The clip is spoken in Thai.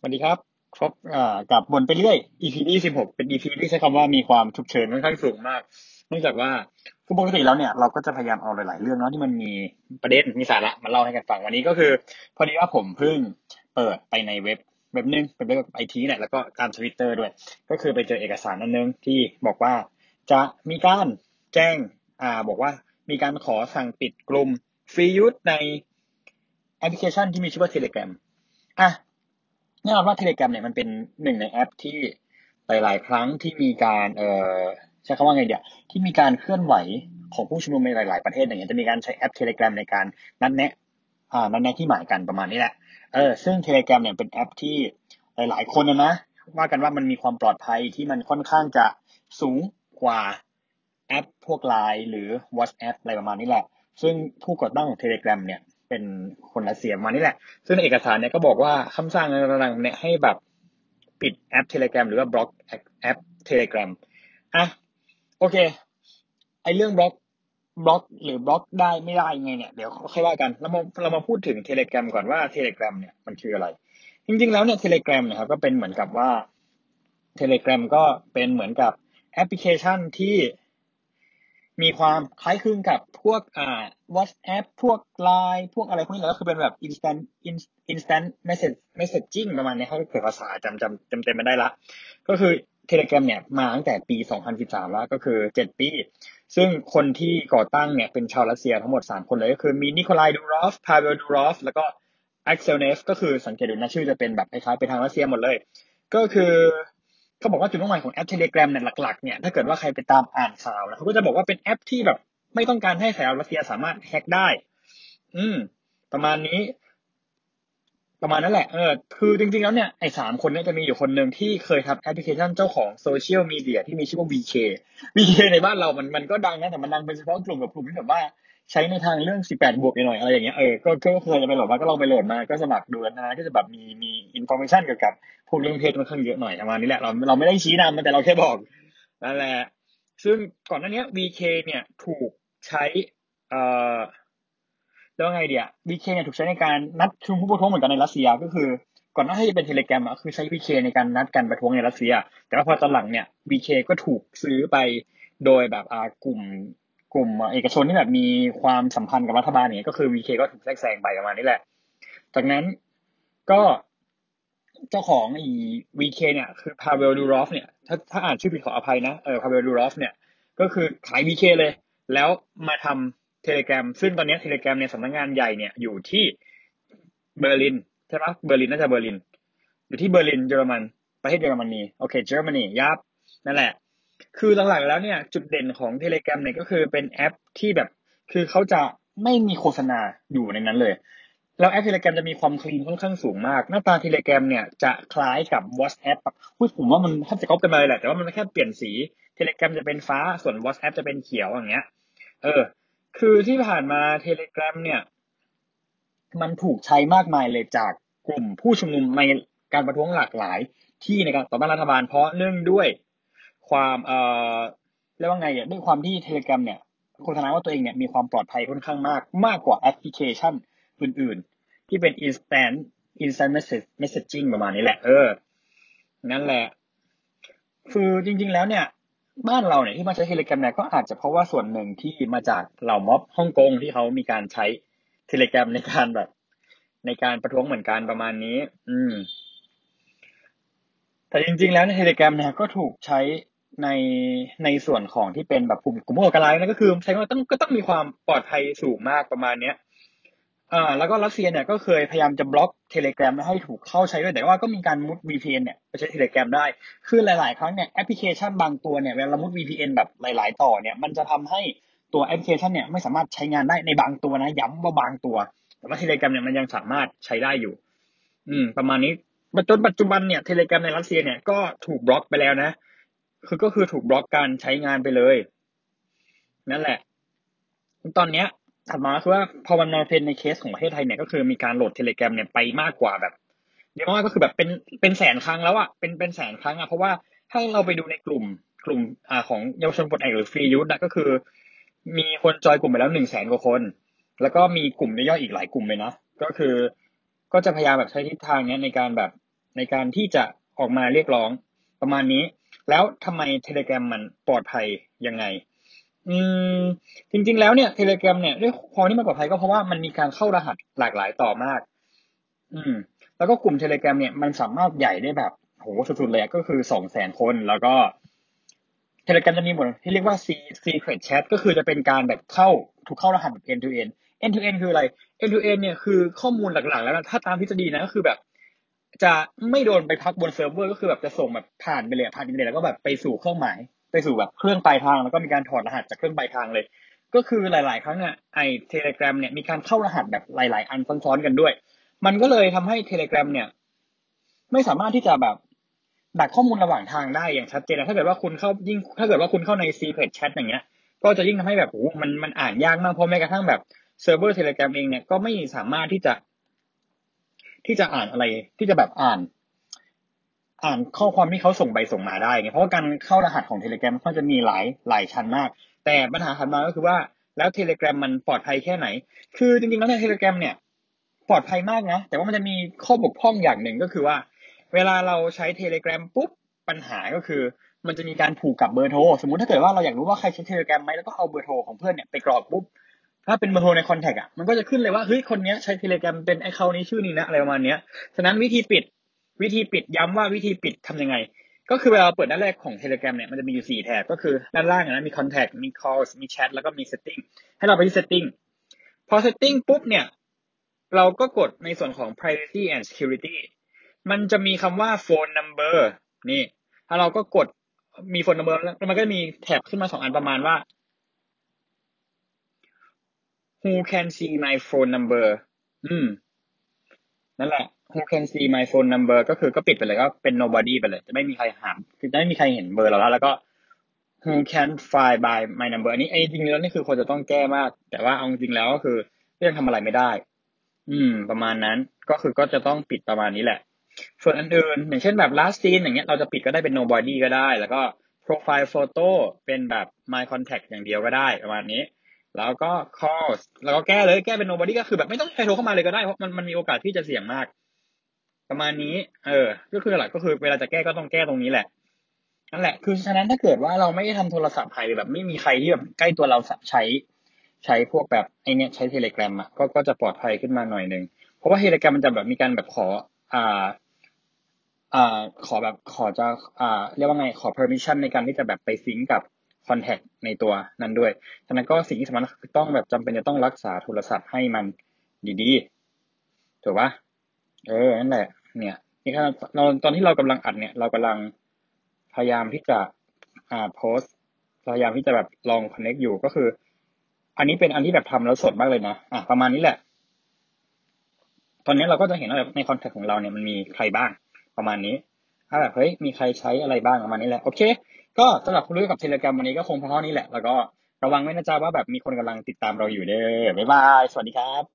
สวัสดีครับครบอ่ากับบนไปเรื่อย EP ที่สิบหกเป็น EP ที่ใช้คำว่ามีความฉุกเฉินค่อนข้างสูงมากเนื่องจากว่าคือปกติแล้วเนี่ยเราก็จะพยายามเอาหลายๆเรื่องเนาะที่มันมีประเด็นมีสาระมาเล่าให้กันฟังวันนี้ก็คือ พอดีว่าผมเพิ่งเปิดไปในเว็บเว็บนึงเป็นเว็บไอทีเนี่ยแล้วก็ตามทวิตเตอร์ด้วย ก็คือไปเจอเอกสารนั่นนึงที่บอกว่าจะมีการแจ้งอ่าบอกว่ามีการขอสั่งปิดกลุ่มฟรียูสในแอปพลิเคชันที่มีชื่อว่า Telegram อะ แน่นอนว่า Telegram เนี่ยมันเป็นหนึ่งในแอปที่หลาย ๆ ครั้งที่มีการเอ่อใช้คำว่าไงดีอะที่มีการเคลื่อนไหวของผู้ชุมนุมในหลาย ๆ ประเทศอย่างเงี้ยจะมีการใช้แอป Telegram ในการนัดแนะอ่านัดแนะที่หมายกันประมาณนี้แหละเออซึ่ง Telegram เนี่ยเป็นแอปที่หลาย ๆ คนนะนะว่ากันว่ามันมีความปลอดภัยที่มันค่อนข้างจะสูงกว่าแอปพวก Line หรือ WhatsApp อะไรประมาณนี้แหละ ซึ่งผู้ก่อตั้งของ Telegram เนี่ย เป็นคนรัสเซียมานี่แหละ ซึ่งในเอกสารเนี่ยก็บอกว่าคำสั่งต่างๆเนี่ยให้แบบปิดแอป Telegram หรือว่าบล็อกแอป Telegram อะโอเค ไอเรื่องบล็อกบล็อกหรือบล็อกได้ไม่ได้ไงเนี่ยเดี๋ยวค่อยว่ากันเรามาเรามาพูดถึง Telegram ก่อนว่า Telegram เนี่ยมันคืออะไร จริงๆแล้วเนี่ย Telegram นี่ยครับก็เป็นเหมือนกับว่า Telegram ก็เป็นเหมือนกับแอปพลิเคชันที่ มีความคล้ายคลึงกับพวกอ่า WhatsApp พวก Line พวกอะไรพวกนี้แล้วก็คือเป็นแบบ instant instant message messaging ประมาณนี้เขาเกิดภาษาจำจำจำเต็มไม่ได้ละ ก็คือ Telegram เนี่ยมาตั้งแต่ปี 2013 แล้วก็คือ 7 ปี ซึ่งคนที่ก่อตั้งเนี่ยเป็นชาวรัสเซียทั้งหมด 3 คนเลยก็คือมีนิโคลายดูรอฟ พาเวลดูรอฟ แล้วก็อักเซลเนฟฟ์ก็คือสังเกตดูนะชื่อจะเป็นแบบคล้ายๆไปทางรัสเซียหมดเลย ก็คือ เขาบอกว่าจุดมุ่งหมายของแอป Telegram เนี่ยหลักๆเนี่ยถ้าเกิดว่าใครไปตามอ่านข่าวนะเขาก็จะบอกว่าเป็นแอปที่แบบ ไม่ต้องการให้ชาวรัสเซียสามารถแฮ็กได้ อืม ประมาณนี้ ประมาณนั้นแหละ เออ คือจริงๆ แล้วเนี่ย ไอ้สามคนเนี้ยจะมีอยู่คนหนึ่งที่เคยทำแอปพลิเคชันเจ้าของโซเชียลมีเดียที่มีชื่อว่า VK VK ในบ้านเรา มันมันก็ดังนะ แต่มันดังเป็นเฉพาะกลุ่มกับกลุ่มที่แบบว่าใช้ในทางเรื่อง 18 บวกหน่อยอะไรอย่างเงี้ย เออ ก็ก็เคยจะไปโหลดมา ก็ลองไปโหลดมา ก็สมัครดูนะ ก็จะแบบมีมี information เกี่ยวกับพวกเรื่องเพศค่อนข้างเยอะหน่อยประมาณนี้แหละ เราเราไม่ได้ชี้นำมันแต่เราแค่บอก นั่นแหละ ซึ่งก่อนหน้านี้ VK เนี่ยถูกใช้ เอ่อ แล้วไงเดีย VK เคเนี่ยถูกใช้ในการนัดชุมผู้ประท้วงเหมือนกันในรัสเซีย ก็คือ ก่อนหน้าที่จะเป็นเทเลกราอะคือใช้ VK ในการนัดกันประท้วงในรัสเซีย แต่ว่าพอตอนหลังเนี่ย VK ก็ถูกซื้อไปโดยแบบอ่ากลุ่มกลุ่มเอกชนที่แบบมีความสัมพันธ์กับรัฐบาลเนี่ยก็คือ VK ก็ถูกแทรกแซงไปประมาณนี้แหละ จากนั้นก็เจ้าของอี VK เคเนี่ยคือพาเวลดูรอฟเนี่ยถ้าถ้าอ่านชื่อผิดขออภัยนะเออพาเวลดูรอฟเนี่ย ก็คือขาย VK เลย แล้วมาทำ Telegram ซึ่งตอนนี้ Telegram เนี่ยสำนักงานใหญ่เนี่ยอยู่ที่เบอร์ลินใช่ปะเบอร์ลินน่าจะเบอร์ลิน อยู่ที่เบอร์ลินเยอรมัน ประเทศเยอรมนีโอเคเยอรมนี yup นั่นแหละ คือหลังๆแล้วเนี่ยจุดเด่นของ Telegram เนี่ยก็คือเป็นแอปที่แบบ คือเขาจะไม่มีโฆษณาอยู่ในนั้นเลยแล้วแอป Telegram จะมีความคลีนค่อนข้างสูงมาก หน้าตา Telegram เนี่ยจะคล้ายกับ WhatsApp พูดผมว่ามันแทบจะก๊อปกันเลยแหละแต่ว่ามันแค่เปลี่ยนสี Telegram จะเป็นฟ้าส่วน WhatsApp จะเป็นเขียวอย่างเงี้ย เออ คือที่ผ่านมา Telegram เนี่ย มันถูกใช้มากมายเลยจากกลุ่มผู้ชุมนุมในการประท้วงหลากหลายที่ในการต่อต้านรัฐบาลเพราะเนื่องด้วยความเอ่อเรียกว่าไงอะด้วยความที่ Telegram เนี่ยโฆษณาว่าตัวเองเนี่ยมีความปลอดภัยค่อนข้างมากมากกว่าแอปพลิเคชันอื่น ๆ ที่เป็น instant instant message messaging ประมาณนี้แหละ เออ นั่นแหละ คือจริง ๆ แล้วเนี่ย บ้านเราเนี่ยที่มาใช้ Telegram เนี่ยก็อาจจะเพราะว่าส่วนหนึ่งที่มาจากเหล่าม็อบฮ่องกงที่เขามีการใช้ Telegram ในการแบบ ในการประท้วงเหมือนกันประมาณนี้ อืม แต่จริง ๆ แล้วใน Telegram เนี่ยก็ถูกใช้ในในส่วนของที่เป็นแบบกลุ่มกลุ่มผู้ก่อการร้ายนั่นก็คือใช้ว่าต้องก็ต้องมีความปลอดภัยสูงมากประมาณเนี้ย อ่าแล้วก็รัสเซียเนี่ยก็เคยพยายามจะบล็อก Telegram ไม่ให้ถูกเข้าใช้ด้วยแต่ว่าก็มีการมุด VPN เนี่ยไปใช้ Telegram ได้ คือหลาย ๆ ครั้งเนี่ยแอปพลิเคชันบางตัวเนี่ยเวลามุด VPN แบบหลาย ๆ ต่อเนี่ยมันจะทำให้ตัวแอปพลิเคชันเนี่ยไม่สามารถใช้งานได้ในบางตัวนะย้ำว่าบางตัว แต่ว่า Telegram เนี่ยมันยังสามารถใช้ได้อยู่ อืม ประมาณนี้จนปัจจุบันเนี่ย Telegram ในรัสเซียเนี่ยก็ถูกบล็อกไปแล้วนะ คือก็คือถูกบล็อกการใช้งานไปเลย นั่นแหละ ตอนเนี้ย ถัดมาคือว่าพอมันมาเป็นในเคสของประเทศไทยเนี่ยก็คือมีการโหลด Telegram เนี่ยไปมากกว่าแบบเยอะมากก็คือแบบเป็นเป็นแสนครั้งแล้วอะเป็นเป็นแสนครั้งอะเพราะว่าถ้าเราไปดูในกลุ่มกลุ่มอ่าของเยาวชนปลดแอกหรือ Free Youth นะก็คือ มีคนจอยกลุ่มไปแล้วหนึ่งแสนกว่าคน แล้วก็มีกลุ่มย่อยอีกหลายกลุ่มเลยนะก็คือ ก็จะพยายามแบบใช้ทิศทางเนี้ยในการแบบในการที่จะออกมาเรียกร้องประมาณนี้ แล้วทำไมเทเลกรามันปลอดภัยยังไง อืมจริงๆแล้วเนี่ยเทเลกราเนี่ยด้วยความที่มันปลอดภัยก็เพราะว่ามันมีการเข้ารหัสหลากหลายต่อมาก อืม แล้วก็กลุ่มเทเลกราเนี่ยมันสามารถใหญ่ได้แบบโหสุดๆเลยก็คือสองแสนคนแล้วก็Telegram จะมีโหมดที่เรียกว่า secret chat ก็คือจะเป็นการแบบเข้าถูกเข้ารหัส end to end end to end คืออะไร end to end เนี่ยคือข้อมูลหลักๆ แล้วถ้าตามทฤษฎีนะก็คือแบบ จะไม่โดนไปพักบนเซิร์ฟเวอร์ก็คือแบบจะส่งแบบผ่านไปเลยผ่านอินเทอร์เน็ตแล้วก็แบบไปสู่เครื่องหมาย ไปสู่แบบเครื่องปลายทาง แล้วก็มีการถอดรหัสจากเครื่องปลายทางเลย ก็คือหลาย ๆ ครั้งเนี่ยไอ้ Telegram เนี่ยมีการเข้ารหัสแบบหลาย ๆ อันซ้อนๆกันด้วย มันก็เลยทำให้ Telegram เนี่ย ไม่สามารถที่จะแบบดักข้อมูลระหว่างทางได้อย่างชัดเจนถ้าเกิดว่าคุณเข้ายิ่ง ถ้าเกิดว่าคุณเข้าใน secret chat อย่างเงี้ย ก็จะยิ่งทำให้แบบโอ้มันมันอ่านยากมากเพราะแม้กระทั่งแบบเซิร์ฟเวอร์ Telegram เองเนี่ยก็ไม่สามารถที่จะ ที่จะอ่านอะไรที่จะแบบอ่าน อ่านข้อความที่เขาส่งไปส่งมาได้ไงเพราะว่าการเข้ารหัสของ Telegram มันจะมีหลายหลายชั้นมาก แต่ปัญหาถัดมาก็คือว่าแล้ว Telegram มันปลอดภัยแค่ไหน คือจริงๆแล้วใน Telegram เนี่ยปลอดภัยมากนะ แต่ว่ามันจะมีข้อบกพร่องอย่างหนึ่งก็คือว่า เวลาเราใช้ Telegram ปุ๊บปัญหาก็คือ มันจะมีการผูกกับเบอร์โทรสมมุติถ้าเกิดว่าเราอยากรู้ว่าใครใช้ Telegram ไหมแล้วก็เอาเบอร์โทรของเพื่อนเนี่ยไปกรอกปุ๊บถ้าเป็นเบอร์โทรใน contact อะมันก็จะขึ้นเลยว่าเฮ้ยคนนี้ใช้ Telegram เป็น account นี้ชื่อนี้นะอะไรประมาณนี้ฉะนั้นวิธีปิด วิธีปิดย้ำว่าวิธีปิดทำยังไง ก็คือเวลาเปิดหน้าแรกของ Telegram เนี่ยมันจะมีอยู่สี่แถบก็คือด้านล่างนะมี contact มี calls มี chat แล้วก็มี setting ให้เราไปที่ setting พอ setting ปุ๊บเนี่ยเราก็กดในส่วนของ privacy and security มันจะมีคำว่า phone number นี่ ถ้าเราก็กดมี phone number แล้วมันก็มีแถบขึ้นมาสองอันประมาณว่า who can see my phone number อืม นั่นแหละ who can see my phone number ก็คือก็ปิดไปเลยก็เป็น nobody ไปเลย จะไม่มีใครหาคือจะไม่มีใครเห็นเบอร์เราแล้ว แล้วก็ who can find by my number อันนี้ไอ้จริงแล้วนี่คือควรจะต้องแก้มาก แต่ว่าเอาจริงแล้วก็คือเรื่องทำอะไรไม่ได้ อืม ประมาณนั้นก็คือก็จะต้องปิดประมาณนี้แหละ ส่วนอันอื่นอย่างเช่นแบบ last scene อย่างเงี้ยเราจะปิดก็ได้เป็น nobody ก็ได้ แล้วก็ profile photo เป็นแบบ my contact อย่างเดียวก็ได้ประมาณนี้ แล้วก็ call แล้วก็แก้เลยแก้เป็น nobody ก็คือแบบไม่ต้องใครโทรเข้ามาเลยก็ได้เพราะมันมันมีโอกาสที่จะเสี่ยงมาก ประมาณนี้ เออ ก็คือหลักก็คือเวลาจะแก้ก็ต้องแก้ตรงนี้แหละนั่นแหละ คือฉะนั้นถ้าเกิดว่าเราไม่ได้ทำโทรศัพท์ใครแบบไม่มีใครที่แบบใกล้ตัวเราใช้ ใช้พวกแบบไอเนี้ยใช้เทเลกราอะก็ก็จะปลอดภัยขึ้นมาหน่อยหนึ่งเพราะว่าเทเลกรามันจะแบบมีการแบบขอ อ่า อ่า ขอแบบขอจะ อ่า เรียกว่าไงขอ permission ในการที่จะแบบไปซิงกับคอนแทคในตัวนั้นด้วยฉะนั้นก็สิ่งที่สำคัญคือต้องแบบจำเป็นจะต้องรักษาโทรศัพท์ให้มันดีๆถูกปะเออนั่นแหละ เนี่ยนี่ครับตอนที่เรากำลังอัดเนี่ย เรากำลังพยายามที่จะอ่าโพสพยายามที่จะแบบลองคอนเน็กอยู่ก็คือ อันนี้เป็นอันที่แบบทำแล้วสดมากเลยนะอะประมาณนี้แหละ ตอนนี้เราก็จะเห็นว่าในคอนแทคของเราเนี่ยมันมีใครบ้างประมาณนี้ถ้าแบบเฮ้ยมีใครใช้อะไรบ้างประมาณนี้แหละโอเค ก็สำหรับคุณรู้กับเทเลกราวันนี้ก็คงพอเท่านี้แหละ แล้วก็ระวังไว้นะจ๊ะว่าแบบมีคนกำลังติดตามเราอยู่เด้อบ๊ายบาย สวัสดีครับ